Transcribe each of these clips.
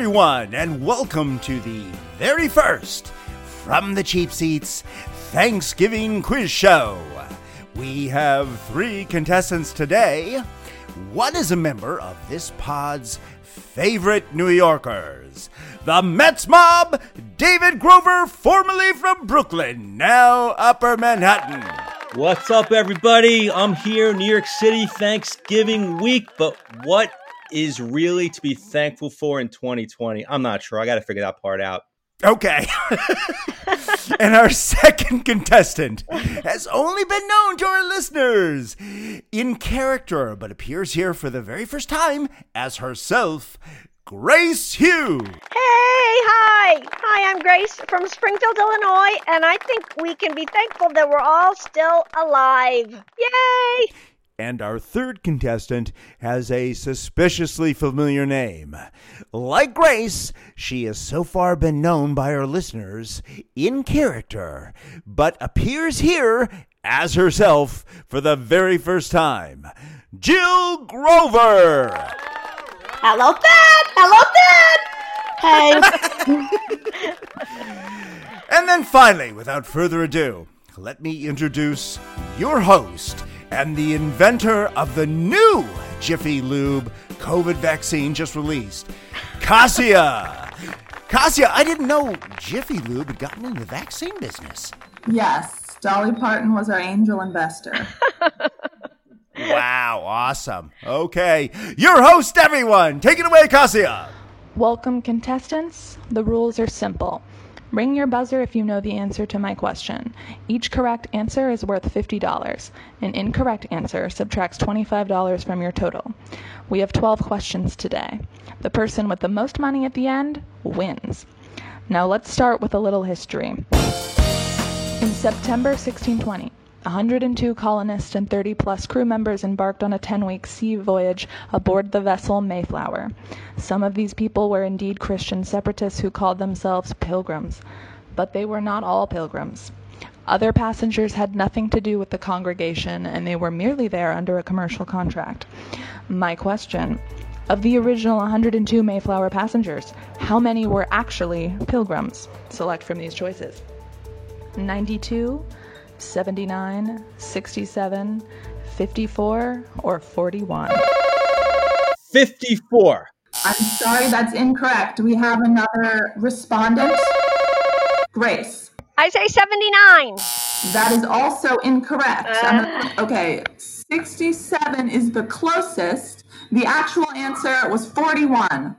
everyone, and welcome to the very first From the Cheap Seats Thanksgiving Quiz Show. We have three contestants today. One is a member of this pod's favorite New Yorkers, the Mets mob, David Grover, formerly from Brooklyn, now Upper Manhattan. What's up, everybody? I'm here, in New York City, Thanksgiving week. But what is really to be thankful for in 2020? I'm not sure. I got to figure that part out. Okay. and our second contestant has only been known to our listeners in character, but appears here for the very first time as herself, Grace Hugh. Hey, hi. Hi, I'm Grace from Springfield, Illinois, and I think we can be thankful that we're all still alive. Yay! And our third contestant has a suspiciously familiar name. Like Grace, she has so far been known by our listeners in character, but appears here as herself for the very first time. Jill Grover! Hello, Dad! Hello, Dad! Hey! and then finally, without further ado, let me introduce your host and the inventor of the new Jiffy Lube COVID vaccine just released, Cassia. Cassia, I didn't know Jiffy Lube had gotten into the vaccine business. Yes, Dolly Parton was our angel investor. wow, awesome. Okay, your host, everyone. Take it away, Cassia. Welcome, contestants. The rules are simple. Ring your buzzer if you know the answer to my question. Each correct answer is worth $50. An incorrect answer subtracts $25 from your total. We have 12 questions today. The person with the most money at the end wins. Now let's start with a little history. In September 1620, 102 colonists and 30 plus crew members embarked on a 10 week sea voyage aboard the vessel Mayflower. Some of these people were indeed Christian separatists who called themselves pilgrims, but they were not all pilgrims. Other passengers had nothing to do with the congregation and they were merely there under a commercial contract. My question of the original 102 Mayflower passengers, how many were actually pilgrims? Select from these choices 92, 79, 67, 54, or 41? 54. I'm sorry, that's incorrect. We have another respondent. Grace. I say 79. That is also incorrect. Uh. okay, 67 is the closest. The actual answer was 41.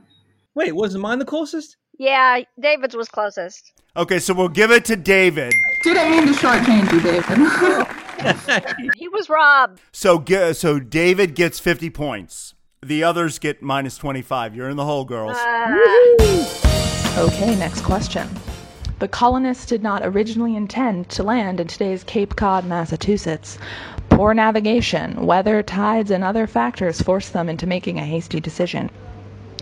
Wait, wasn't mine the closest? Yeah, David's was closest. Okay, so we'll give it to David. Didn't mean to shortchange you, David. he was robbed. So, so David gets 50 points. The others get minus 25. You're in the hole, girls. Uh. Okay, next question. The colonists did not originally intend to land in today's Cape Cod, Massachusetts. Poor navigation, weather, tides, and other factors forced them into making a hasty decision.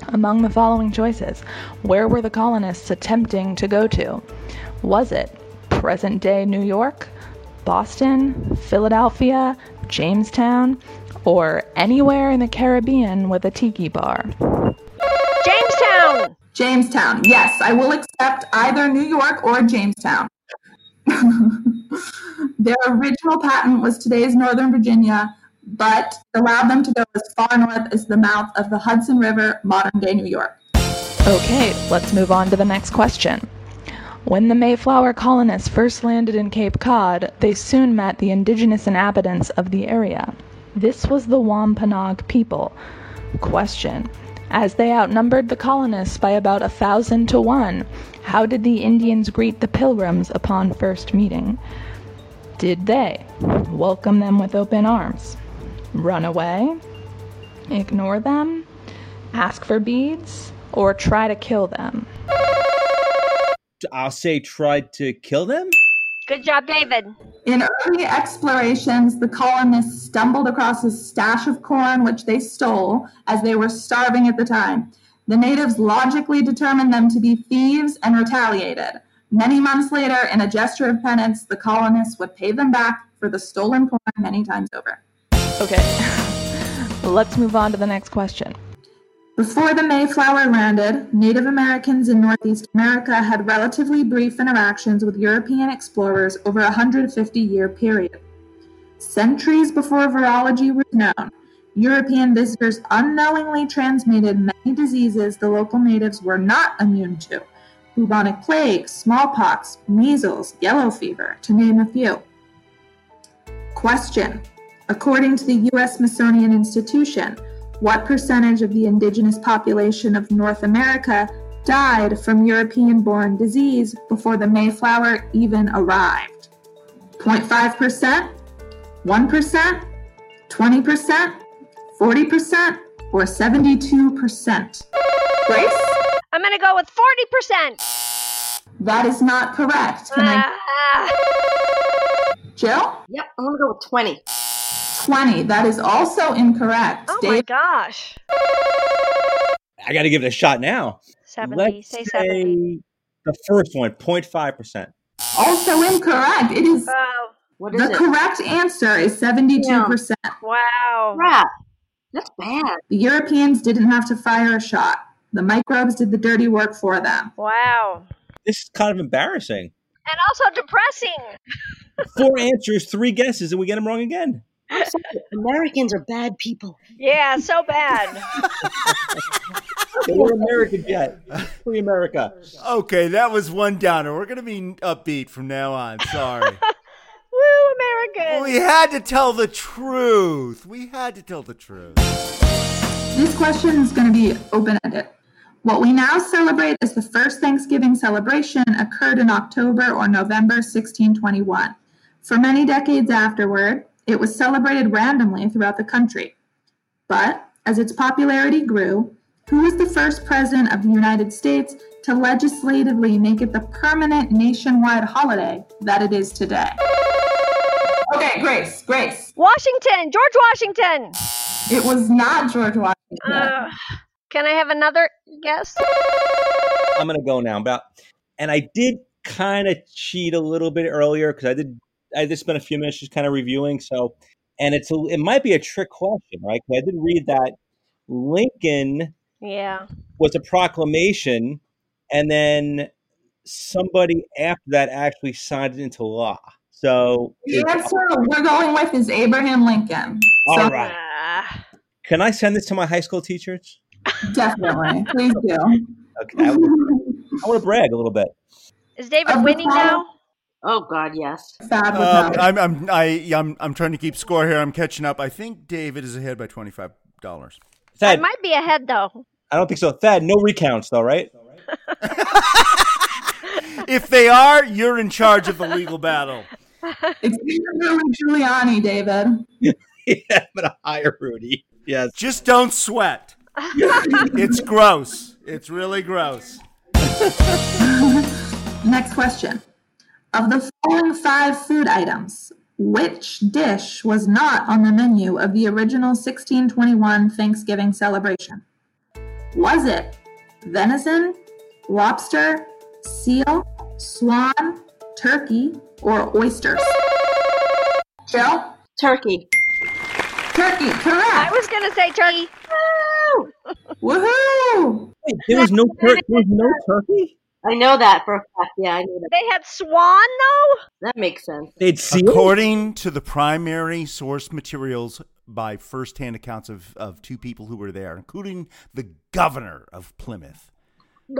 Among the following choices, where were the colonists attempting to go to? Was it present day New York, Boston, Philadelphia, Jamestown, or anywhere in the Caribbean with a tiki bar? Jamestown! Jamestown, yes, I will accept either New York or Jamestown. Their original patent was today's Northern Virginia, but allowed them to go as far north as the mouth of the Hudson River, modern day New York. Okay, let's move on to the next question. When the Mayflower colonists first landed in Cape Cod, they soon met the indigenous inhabitants of the area. This was the Wampanoag people. Question. As they outnumbered the colonists by about a thousand to one, how did the Indians greet the pilgrims upon first meeting? Did they welcome them with open arms? Run away? Ignore them? Ask for beads? Or try to kill them? I'll say tried to kill them? Good job, David. In early explorations, the colonists stumbled across a stash of corn which they stole as they were starving at the time. The natives logically determined them to be thieves and retaliated. Many months later, in a gesture of penance, the colonists would pay them back for the stolen corn many times over. Okay, let's move on to the next question. Before the Mayflower landed, Native Americans in Northeast America had relatively brief interactions with European explorers over a 150 year period. Centuries before virology was known, European visitors unknowingly transmitted many diseases the local natives were not immune to bubonic plague, smallpox, measles, yellow fever, to name a few. Question According to the U.S. Smithsonian Institution, what percentage of the indigenous population of North America died from European born disease before the Mayflower even arrived? 0.5%, 1%, 20%, 40%, or 72%? Grace? I'm going to go with 40%. That is not correct. Can I, Ah, Jill? Yep, I'm gonna go with 20. 20. That is also incorrect. oh my gosh. I got to give it a shot now. 70. Let's say 70. the first one, 0.5 percent. Also incorrect. It is Oh, What is the it? correct answer is 72%. wow. Crap. That's bad. The Europeans didn't have to fire a shot. The microbes did the dirty work for them. Wow. This is kind of embarrassing. And also depressing. Four answers, three guesses, and we get them wrong again. I'm sorry. Americans are bad people. Yeah, so bad. Okay, we're American yet. Free America. Okay, that was one downer. We're gonna be upbeat from now on. Sorry. Woo, American. we had to tell the truth. We had to tell the truth. This question is going to be open ended. What we now celebrate as the first Thanksgiving celebration occurred in October or November 1621. For many decades afterward, it was celebrated randomly throughout the country. But as its popularity grew, who was the first president of the United States to legislatively make it the permanent nationwide holiday that it is today? Okay, Grace, Grace. Washington. George Washington. It was not George Washington. Uh, can I have another guess? I'm gonna go now. About, and I did kind of cheat a little bit earlier because I did. I did spend a few minutes just kind of reviewing. So, and it's a, it might be a trick question, right? 'Cause I did read that Lincoln Yeah. was a proclamation, and then somebody after that actually signed it into law. So, The answer we're going with is Abraham Lincoln. all So- right. Ah. Can I send this to my high school teachers? Definitely. Please do. Okay, I, want to brag a little bit. is David Of winning now? Oh God, yes. Fab with um, that. I'm I'm I, I'm I'm trying to keep score here. I'm catching up. I think David is ahead by twenty five dollars. I Thad, might be ahead though. I don't think so. Thad, no recounts though, right? If they are, you're in charge of the legal battle. It's Rudy Giuliani, David. yeah, but a higher Rudy. Yes. Just don't sweat. it's gross. It's really gross. Next question. Of the following five food items, which dish was not on the menu of the original 1621 Thanksgiving celebration? Was it venison, lobster, seal, swan, turkey, or oysters? Jill? Turkey. Turkey, correct. I was gonna say turkey. Woohoo! Wait, there was no tur- there was no turkey. I know that for a fact. Yeah, I know that. They had swan though. That makes sense. They'd see According to the primary source materials by firsthand accounts of, of two people who were there, including the governor of Plymouth.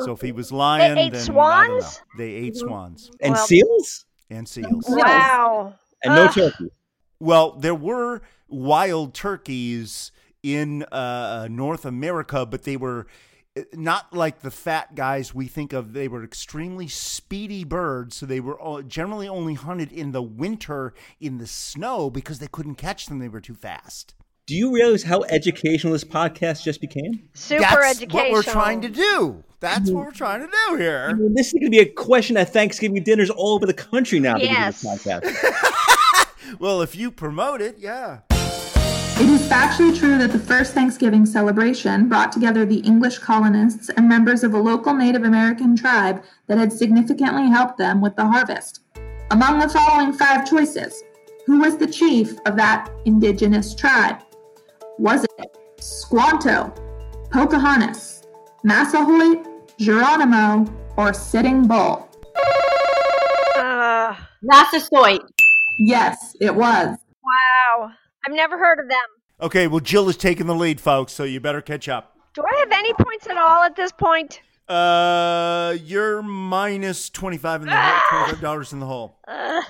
So if he was lying, they ate then I don't know. swans? They ate swans and Well- seals and seals. Wow. and no Ugh. turkey. Well, there were wild turkeys in uh, North America, but they were uh, not like the fat guys we think of. They were extremely speedy birds, so they were generally only hunted in the winter in the snow because they couldn't catch them. They were too fast. Do you realize how educational this podcast just became? Super That's educational. what we're trying to do. That's what we're trying to do I here. mean, this is going to be a question at Thanksgiving dinners all over the country now. Yes. this podcast. Well, if you promote it, yeah. It is factually true that the first Thanksgiving celebration brought together the English colonists and members of a local Native American tribe that had significantly helped them with the harvest. Among the following five choices, who was the chief of that indigenous tribe? Was it Squanto, Pocahontas, Massasoit, Geronimo, or Sitting Bull? Uh, Massasoit. Yes, it was. wow. I've never heard of them. Okay, well, Jill is taking the lead, folks, so you better catch up. Do I have any points at all at this point? Uh, you're minus 25 in the hole, $25 in the hole. Uh,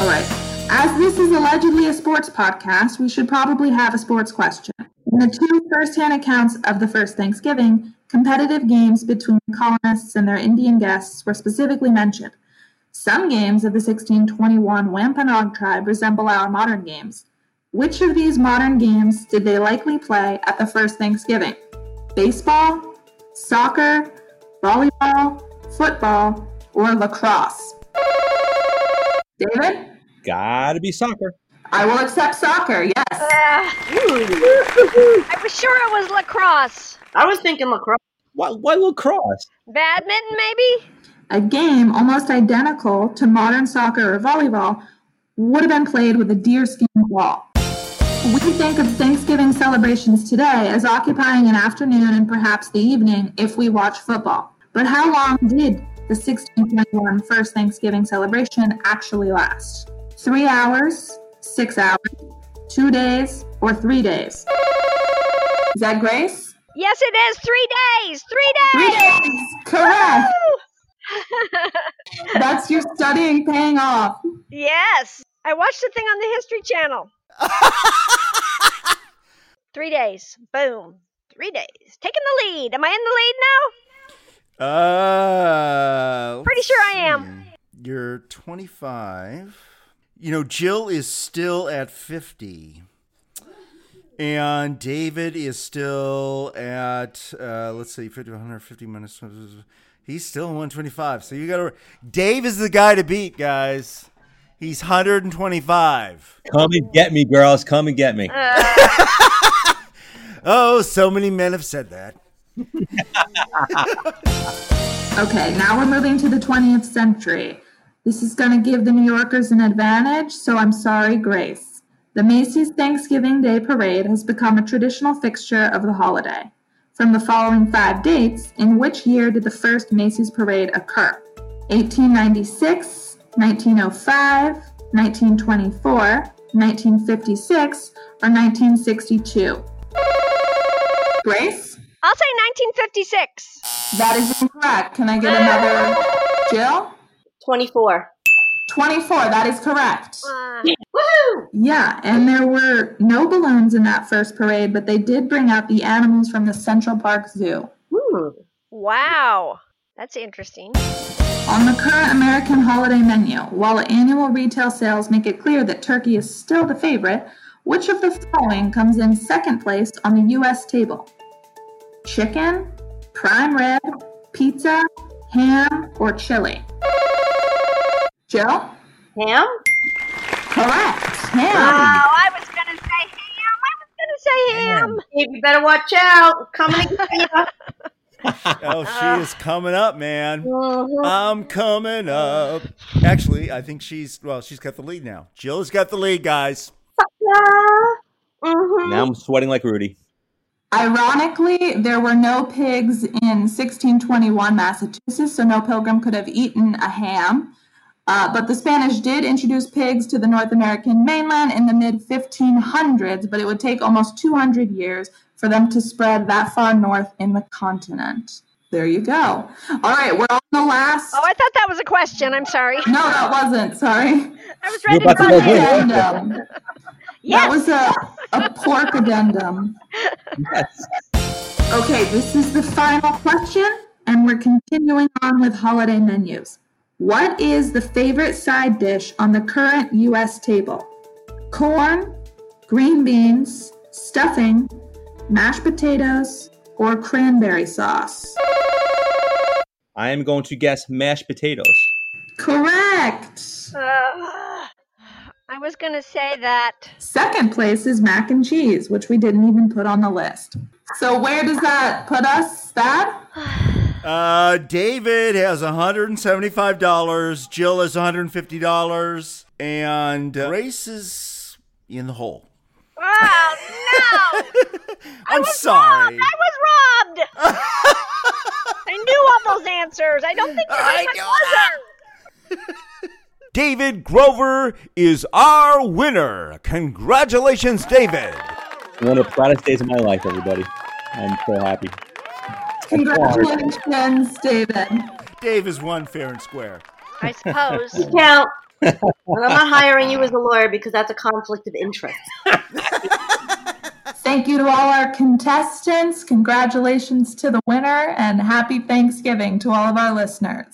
All right. As this is allegedly a sports podcast, we should probably have a sports question. In the two first-hand accounts of the first Thanksgiving, competitive games between the colonists and their Indian guests were specifically mentioned. Some games of the 1621 Wampanoag tribe resemble our modern games. Which of these modern games did they likely play at the first Thanksgiving? Baseball, soccer, volleyball, football, or lacrosse? David? Gotta be soccer. I will accept soccer, yes. uh, I was sure it was lacrosse. I was thinking lacrosse. Why, why lacrosse? Badminton, maybe? A game almost identical to modern soccer or volleyball would have been played with a deerskin ball. We think of Thanksgiving celebrations today as occupying an afternoon and perhaps the evening if we watch football. But how long did the 1621 first Thanksgiving celebration actually last? Three hours, six hours, two days, or three days? Is that Grace? Yes, it is. Three days. Three days. Three days. Correct! That's your studying paying off. yes. I watched the thing on the History Channel. Three days. Boom. Three days. Taking the lead. Am I in the lead now? Uh, Pretty sure I am. You're 25. You know, Jill is still at 50. And David is still at, uh, let's see, 50, 150 minus. He's still at 125. So you got to. Dave is the guy to beat, guys. He's 125. Come and get me, girls. Come and get me. Uh, Oh, so many men have said that. Okay, now we're moving to the 20th century. This is going to give the New Yorkers an advantage, so I'm sorry, Grace. The Macy's Thanksgiving Day Parade has become a traditional fixture of the holiday. From the following five dates, in which year did the first Macy's Parade occur? 1896, 1905, 1924, 1956, or 1962? Grace? I'll say 1956. That is incorrect. Can I get another Jill? 24. 24, that is correct. Uh, Woohoo! Yeah, and there were no balloons in that first parade, but they did bring out the animals from the Central Park Zoo. Hmm. wow. That's interesting. On the current American holiday menu, while annual retail sales make it clear that turkey is still the favorite, which of the following comes in second place on the U.S. table? Chicken, prime rib, pizza, ham, or chili? Jill? Ham? Correct. Ham. Oh, I was gonna say ham. I was gonna say ham. You better watch out. Coming to. Oh, she is coming up, man. Mhm. I'm coming up. Actually, I think she's well. She's got the lead now. Jill has got the lead, guys. Yeah. Mhm. Now I'm sweating like Rudy. Ironically, there were no pigs in 1621 Massachusetts, so no pilgrim could have eaten a ham. Uh, but the Spanish did introduce pigs to the North American mainland in the mid 1500s, but it would take almost 200 years for them to spread that far north in the continent. There you go. All right, we're on the last. Oh, I thought that was a question. I'm sorry. No, that wasn't. Sorry. I was You're about to to go go in. in. Addendum. That was a, a pork addendum. Yes. Okay, this is the final question, and we're continuing on with holiday menus. What is the favorite side dish on the current U.S. table? Corn, green beans, stuffing, mashed potatoes, or cranberry sauce? I am going to guess mashed potatoes. Correct. Uh, I was gonna say that. Second place is mac and cheese, which we didn't even put on the list. So where does that put us, Thad? Uh, David has $175. Jill has $150. And uh, Grace is in the hole. Oh no! I'm was sorry. Wrong. I was robbed. I knew all those answers. I don't think you're I my knew buzzer. David Grover is our winner. Congratulations, David. One of the proudest days of my life, everybody. I'm so happy. Congratulations, David. Dave has won fair and square. I suppose. Count. And I'm not hiring you as a lawyer because that's a conflict of interest. Thank you to all our contestants. Congratulations to the winner and happy Thanksgiving to all of our listeners.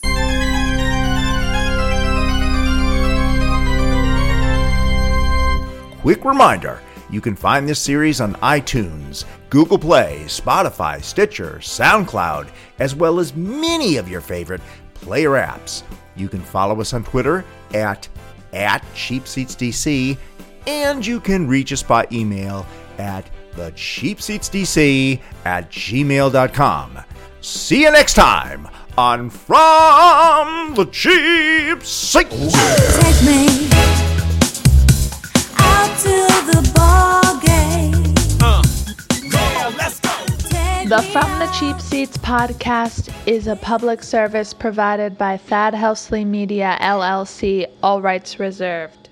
Quick reminder you can find this series on iTunes, Google Play, Spotify, Stitcher, SoundCloud, as well as many of your favorite player apps. You can follow us on Twitter at, at CheapSeatsDC, and you can reach us by email at thecheapseatsdc at gmail.com. See you next time on From the Cheap Seats. The From the. Cheap Seats podcast is a public service provided by Thad Helsley Media LLC, all rights reserved.